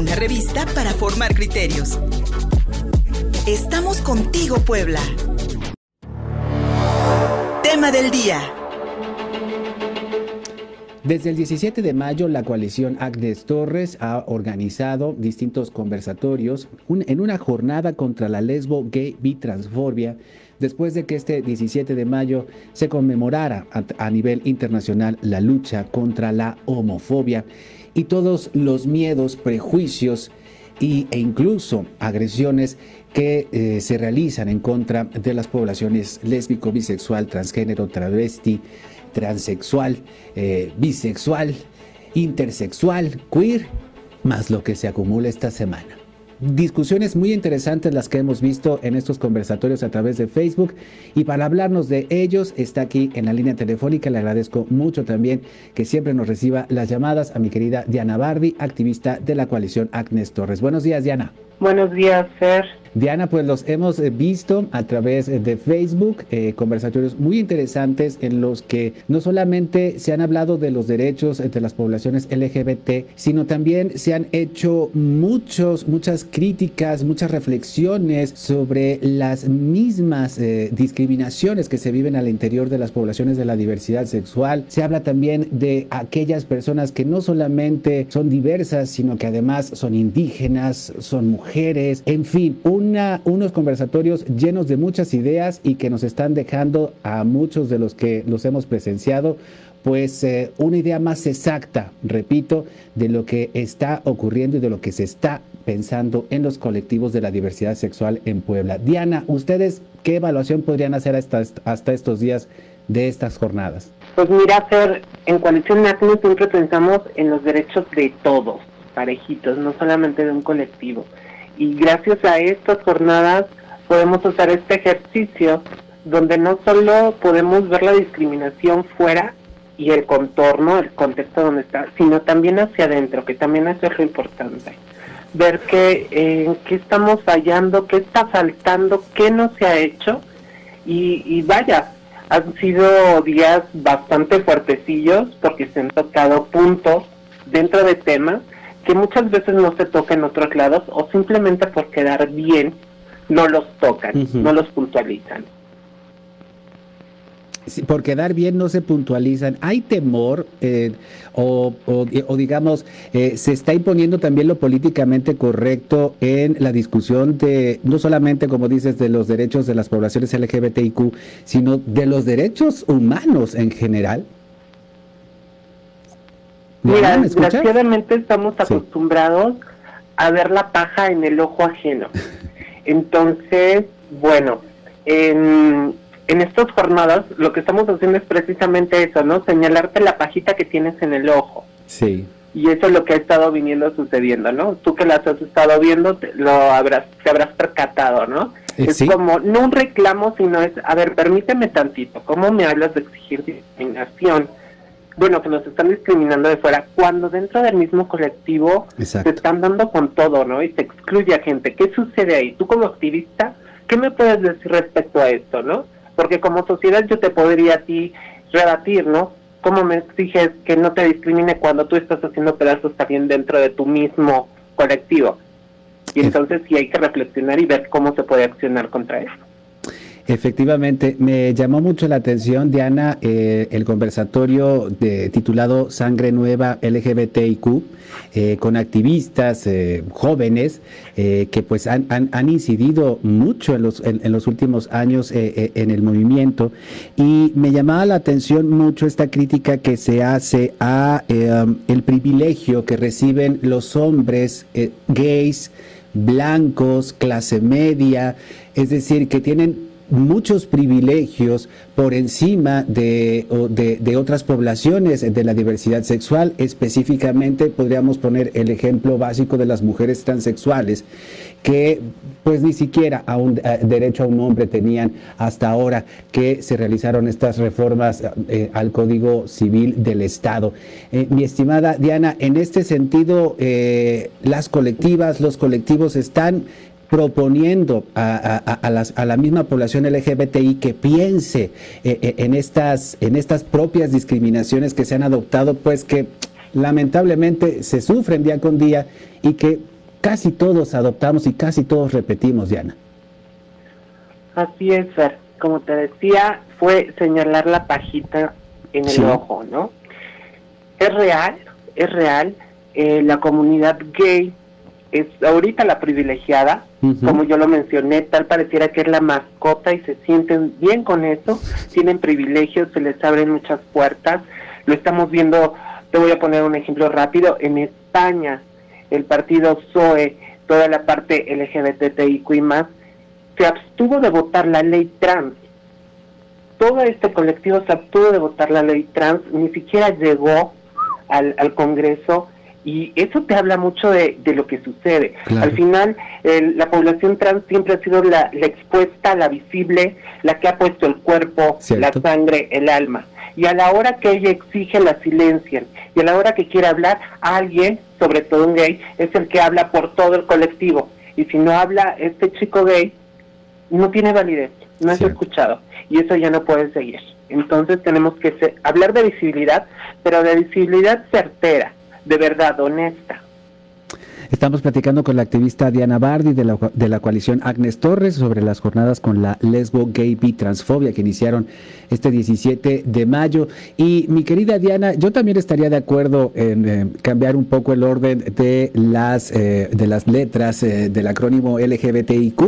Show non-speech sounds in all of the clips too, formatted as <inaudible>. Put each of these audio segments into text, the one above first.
una revista para formar criterios. Estamos contigo, Puebla. Tema del día. Desde el 17 de mayo, la coalición Agnes Torres ha organizado distintos conversatorios en una jornada contra la lesbo gay bitransfobia, después de que este 17 de mayo se conmemorara a, nivel internacional la lucha contra la homofobia y todos los miedos, prejuicios y, e incluso agresiones que eh, se realizan en contra de las poblaciones lésbico, bisexual, transgénero, travesti, transexual, eh, bisexual, intersexual, queer, más lo que se acumula esta semana. Discusiones muy interesantes las que hemos visto en estos conversatorios a través de Facebook y para hablarnos de ellos está aquí en la línea telefónica. Le agradezco mucho también que siempre nos reciba las llamadas a mi querida Diana Bardi, activista de la coalición Agnes Torres. Buenos días, Diana. Buenos días, Fer. Diana, pues los hemos eh, visto a través eh, de Facebook, eh, conversatorios muy interesantes en los que no solamente se han hablado de los derechos de las poblaciones LGBT, sino también se han hecho muchos, muchas críticas, muchas reflexiones sobre las mismas discriminaciones que se viven al interior de las poblaciones de la diversidad sexual. Se habla también de aquellas personas que no solamente son diversas, sino que además son indígenas, son mujeres, en fin, un unos conversatorios llenos de muchas ideas y que nos están dejando a muchos de los que los hemos presenciado pues eh, una idea más exacta, repito, de lo que está ocurriendo y de lo que se está pensando en los colectivos de la diversidad sexual en Puebla. Diana, ¿ustedes qué evaluación podrían hacer hasta, hasta estos días de estas jornadas? Pues mira, Fer, en Coalición NACNE siempre pensamos en los derechos de todos, parejitos, no solamente de un colectivo y gracias a estas jornadas podemos hacer este ejercicio donde no solo podemos ver la discriminación fuera y el contorno, el contexto donde está, sino también hacia adentro, que también es lo importante. Ver que, en qué estamos fallando, qué está faltando, qué no se ha hecho. Y, y vaya, han sido días bastante fuertecillos porque se han tocado puntos dentro de temas que muchas veces no se toca en otros lados o simplemente por quedar bien no los tocan, no los puntualizan. por quedar bien no se puntualizan. ¿Hay temor eh, o, o, digamos, eh, se está imponiendo también lo políticamente correcto en la discusión de, no solamente, como dices, de los derechos de las poblaciones LGBTIQ, sino de los derechos humanos en general? Mira, desgraciadamente estamos acostumbrados a ver la paja en el ojo ajeno. <laughs> Entonces, bueno, en, en estas jornadas lo que estamos haciendo es precisamente eso, ¿no? Señalarte la pajita que tienes en el ojo. Sí. Y eso es lo que ha estado viniendo sucediendo, ¿no? Tú que las has estado viendo, lo habrás, te habrás percatado, ¿no? Eh, es como, no un reclamo, sino es, a ver, permíteme tantito, ¿cómo me hablas de exigir discriminación? Bueno, que nos están discriminando de fuera, cuando dentro del mismo colectivo se están dando con todo, ¿no? Y se excluye a gente. ¿Qué sucede ahí? Tú como activista, ¿qué me puedes decir respecto a esto, no? Porque como sociedad yo te podría a ti rebatir, ¿no? ¿Cómo me exiges que no te discrimine cuando tú estás haciendo pedazos también dentro de tu mismo colectivo? Y entonces sí hay que reflexionar y ver cómo se puede accionar contra eso. Efectivamente, me llamó mucho la atención, Diana, eh, el conversatorio de, titulado Sangre Nueva LGBTIQ, eh, con activistas eh, jóvenes que pues han, incidido mucho en los, en, los últimos años en el movimiento. Y me llamaba la atención mucho esta crítica que se hace a el privilegio que reciben los hombres gays, blancos, clase media, es decir, que tienen muchos privilegios por encima de, de, otras poblaciones de la diversidad sexual. Específicamente podríamos poner el ejemplo básico de las mujeres transexuales, que pues ni siquiera a un derecho a un hombre tenían hasta ahora que se realizaron estas reformas eh, al Código Civil del Estado. Eh, mi estimada Diana, en este sentido, eh, las colectivas, los colectivos están proponiendo a, a, la misma población LGBTI que piense eh, eh, en, estas, en estas propias discriminaciones que se han adoptado, pues que lamentablemente se sufren día con día y que casi todos adoptamos y casi todos repetimos, Diana. Así es, Fer. Como te decía, fue señalar la pajita en el ojo, ¿no? Es real, es real. Eh, la comunidad gay es ahorita la privilegiada, como yo lo mencioné, tal pareciera que es la mascota y se sienten bien con eso, tienen privilegios, se les abren muchas puertas. Lo estamos viendo, te voy a poner un ejemplo rápido, en España, el partido PSOE, toda la parte LGBTIQ más, se abstuvo de votar la ley trans. Todo este colectivo se abstuvo de votar la ley trans, ni siquiera llegó al, al Congreso y eso te habla mucho de, de lo que sucede. Al final, la población trans siempre ha sido la, la, expuesta, la visible, la que ha puesto el cuerpo, la sangre, el alma. Y a la hora que ella exige, la silencian. Y a la hora que quiere hablar, alguien, sobre todo un gay, es el que habla por todo el colectivo. Y si no habla este chico gay, no tiene validez, no es escuchado. Y eso ya no puede seguir. Entonces tenemos que hablar de visibilidad, pero de visibilidad certera de verdad honesta. Estamos platicando con la activista Diana Bardi de la, de la coalición Agnes Torres sobre las jornadas con la lesbo gay bi transfobia que iniciaron este 17 de mayo. Y mi querida Diana, yo también estaría de acuerdo en eh, cambiar un poco el orden de las, eh, de las letras eh, del acrónimo LGBTIQ,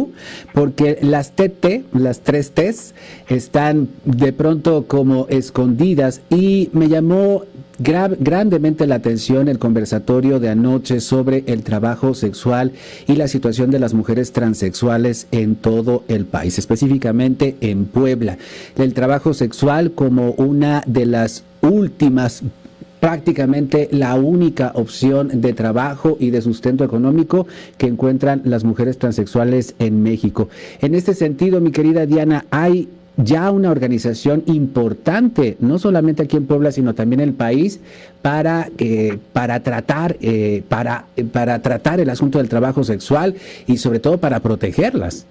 porque las TT, las tres Ts, están de pronto como escondidas y me llamó grandemente la atención el conversatorio de anoche sobre el trabajo sexual y la situación de las mujeres transexuales en todo el país, específicamente en Puebla. El trabajo sexual como una de las últimas prácticamente la única opción de trabajo y de sustento económico que encuentran las mujeres transexuales en México. En este sentido, mi querida Diana, hay ya una organización importante, no solamente aquí en Puebla, sino también en el país, para, eh, para, tratar, eh, para, para tratar el asunto del trabajo sexual y sobre todo para protegerlas.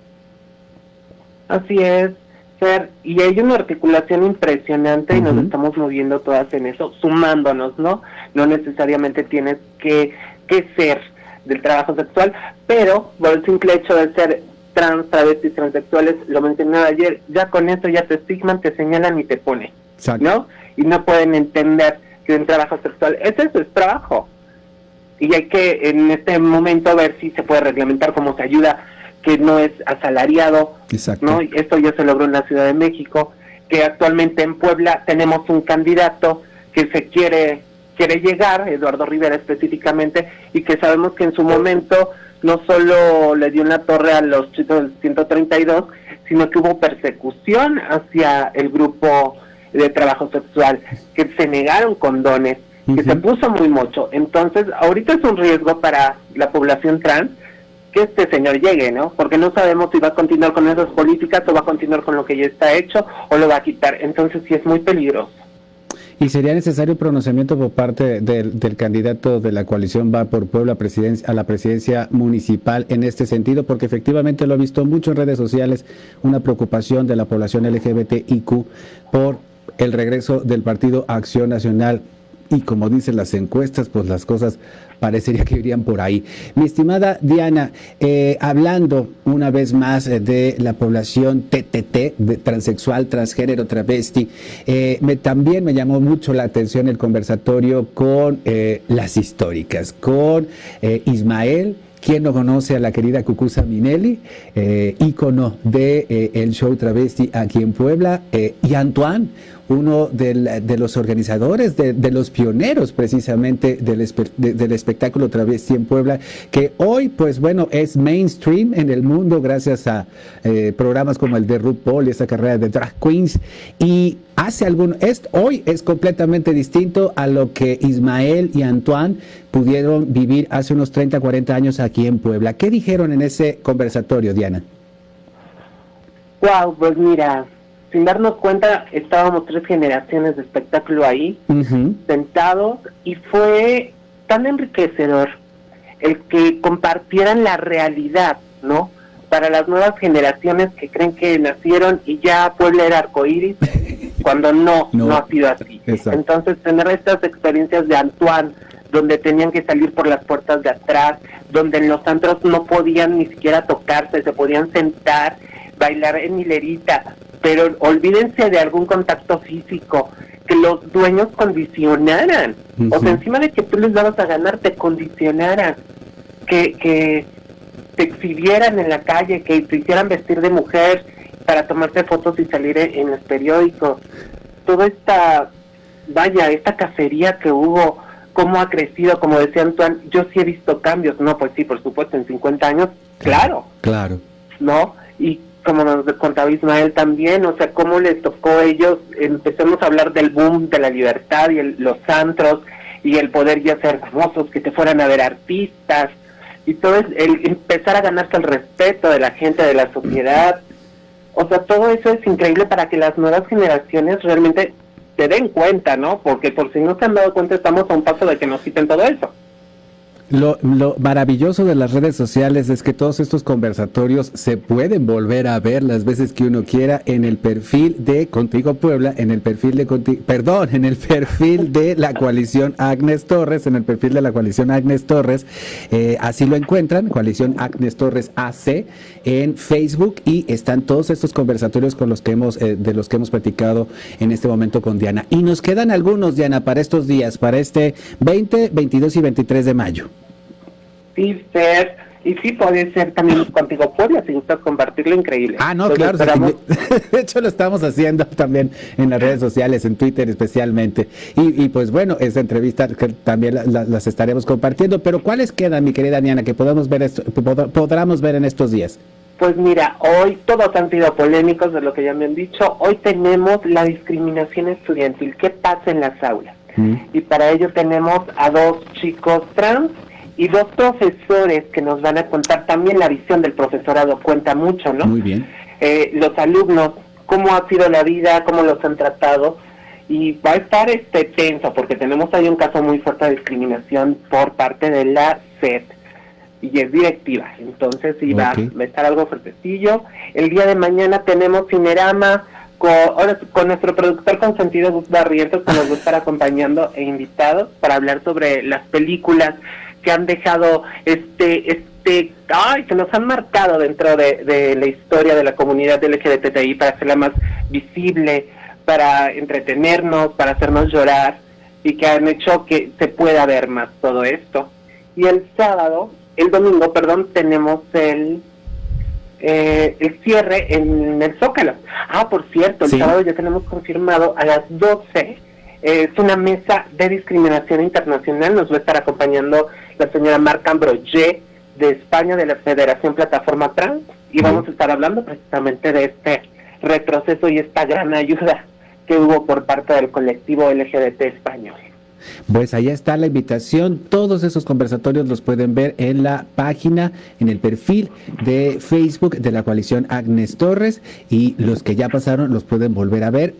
Así es, Fer, y hay una articulación impresionante y nos estamos moviendo todas en eso, sumándonos, ¿no? No necesariamente tienes que, que ser del trabajo sexual, pero por el simple hecho de ser trans, travestis, transexuales, lo mencionaba ayer, ya con eso ya te estigman, te señalan y te ponen, ¿no? Y no pueden entender que un trabajo sexual es eso, es trabajo. Y hay que en este momento ver si se puede reglamentar cómo se ayuda, que no es asalariado, ¿no? Y esto ya se logró en la Ciudad de México, que actualmente en Puebla tenemos un candidato que se quiere quiere llegar, Eduardo Rivera específicamente, y que sabemos que en su momento no solo le dio una torre a los chicos del 132, sino que hubo persecución hacia el grupo de trabajo sexual, que se negaron condones, que se puso muy mucho. Entonces, ahorita es un riesgo para la población trans que este señor llegue, ¿no? Porque no sabemos si va a continuar con esas políticas o va a continuar con lo que ya está hecho o lo va a quitar. Entonces, sí es muy peligroso. ¿Y sería necesario pronunciamiento por parte del, candidato de la coalición Va por Puebla a la presidencia municipal en este sentido? Porque efectivamente lo he visto mucho en redes sociales, una preocupación de la población LGBTIQ por el regreso del Partido Acción Nacional y como dicen las encuestas, pues las cosas parecería que irían por ahí. Mi estimada Diana, eh, hablando una vez más de la población TTT, de transexual, transgénero, travesti, eh, me, también me llamó mucho la atención el conversatorio con eh, las históricas, con Ismael ¿Quién no conoce a la querida Cucusa Minelli, eh, ícono de eh, el show travesti aquí en Puebla, eh, y Antoine, uno de los organizadores, de, los pioneros precisamente del, espectáculo travesti en Puebla, que hoy, pues bueno, es mainstream en el mundo gracias a eh, programas como el de RuPaul y esa carrera de drag queens. Y hace algún, es, hoy es completamente distinto a lo que Ismael y Antoine pudieron vivir hace unos 30, 40 años aquí en Puebla. ¿Qué dijeron en ese conversatorio, Diana? Wow, pues mira, sin darnos cuenta, estábamos tres generaciones de espectáculo ahí, sentados, y fue tan enriquecedor el que compartieran la realidad, ¿no? Para las nuevas generaciones que creen que nacieron y ya Puebla era arcoíris, <laughs> cuando no, no, ha sido así. Entonces, tener estas experiencias de Antoine, donde tenían que salir por las puertas de atrás, donde en los antros no podían ni siquiera tocarse, se podían sentar, bailar en hilerita, pero olvídense de algún contacto físico, que los dueños condicionaran, o sea, encima de que tú les dabas a ganar, te condicionaran, que, que te exhibieran en la calle, que te hicieran vestir de mujer para tomarse fotos y salir en los periódicos. Toda esta, vaya, esta cacería que hubo, cómo ha crecido, como decía Antoine, yo sí he visto cambios, no, pues sí, por supuesto, en 50 años, claro. Claro. ¿No? Y como nos contaba Ismael también, o sea, cómo les tocó a ellos, empecemos a hablar del boom de la libertad y los antros y el poder ya ser famosos, que te fueran a ver artistas, y todo es el empezar a ganarse el respeto de la gente, de la sociedad. O sea, todo eso es increíble para que las nuevas generaciones realmente se den cuenta, ¿no? Porque por si no se han dado cuenta, estamos a un paso de que nos quiten todo eso. Lo, maravilloso de las redes sociales es que todos estos conversatorios se pueden volver a ver las veces que uno quiera en el perfil de Contigo Puebla, en el perfil de perdón, en el perfil de la coalición Agnes Torres, en el perfil de la coalición Agnes Torres, eh, así lo encuentran, coalición Agnes Torres AC en Facebook y están todos estos conversatorios con los que hemos, eh, de los que hemos platicado en este momento con Diana. Y nos quedan algunos, Diana, para estos días, para este 20, 22 y 23 de mayo y sí puede ser también contigo Puebla, si gustas compartirlo, increíble. Ah, no, claro, <laughs> de hecho lo estamos haciendo también en las redes sociales, en Twitter especialmente. Y, pues bueno, esa entrevista que también las estaremos compartiendo, pero ¿cuáles quedan, mi querida Diana, que podamos ver esto, podamos ver en estos días? Pues mira, hoy todos han sido polémicos de lo que ya me han dicho. Hoy tenemos la discriminación estudiantil. ¿Qué pasa en las aulas? Mm. Y para ello tenemos a dos chicos trans y dos profesores que nos van a contar también la visión del profesorado cuenta mucho, ¿no? Muy bien. Eh, los alumnos, cómo ha sido la vida, cómo los han tratado y va a estar este tenso porque tenemos ahí un caso muy fuerte de discriminación por parte de la SED y es directiva, entonces sí va, a estar algo fuertecillo. El día de mañana tenemos Cinerama con, ahora, con nuestro productor consentido Gus Barrientos que nos va a estar acompañando e invitado para hablar sobre las películas que han dejado este, este, ay, que nos han marcado dentro de, la historia de la comunidad LGBTI para hacerla más visible, para entretenernos, para hacernos llorar y que han hecho que se pueda ver más todo esto. Y el sábado, el domingo, perdón, tenemos el eh, el cierre en el Zócalo. Ah, por cierto, el sábado ya tenemos confirmado a las 12 es una mesa de discriminación internacional. Nos va a estar acompañando la señora Marc Ambroye de España, de la Federación Plataforma Trans, y vamos a estar hablando precisamente de este retroceso y esta gran ayuda que hubo por parte del colectivo LGBT español. Pues allá está la invitación. Todos esos conversatorios los pueden ver en la página, en el perfil de Facebook de la coalición Agnes Torres y los que ya pasaron los pueden volver a ver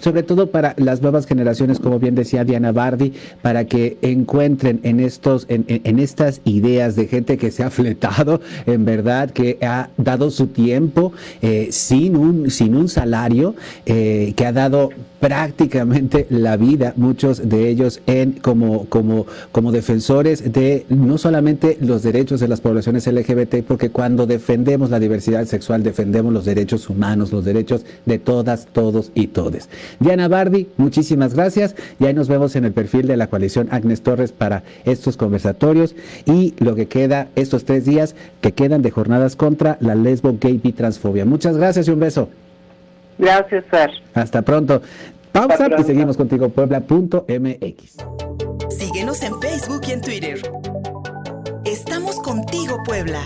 sobre todo para las nuevas generaciones, como bien decía Diana Bardi, para que encuentren en estos, en, en, estas ideas de gente que se ha fletado, en verdad, que ha dado su tiempo eh, sin un, sin un salario, eh, que ha dado prácticamente la vida, muchos de ellos en como, como, como defensores de no solamente los derechos de las poblaciones LGBT, porque cuando defendemos la diversidad sexual, defendemos los derechos humanos, los derechos de todas, todos y todes. Diana Bardi, muchísimas gracias y ahí nos vemos en el perfil de la coalición Agnes Torres para estos conversatorios y lo que queda estos tres días que quedan de jornadas contra la lesbo gay y transfobia. Muchas gracias y un beso. Gracias, Fer. Hasta pronto. Pausa y seguimos contigo, puebla.mx. Síguenos en Facebook y en Twitter. Estamos contigo, Puebla.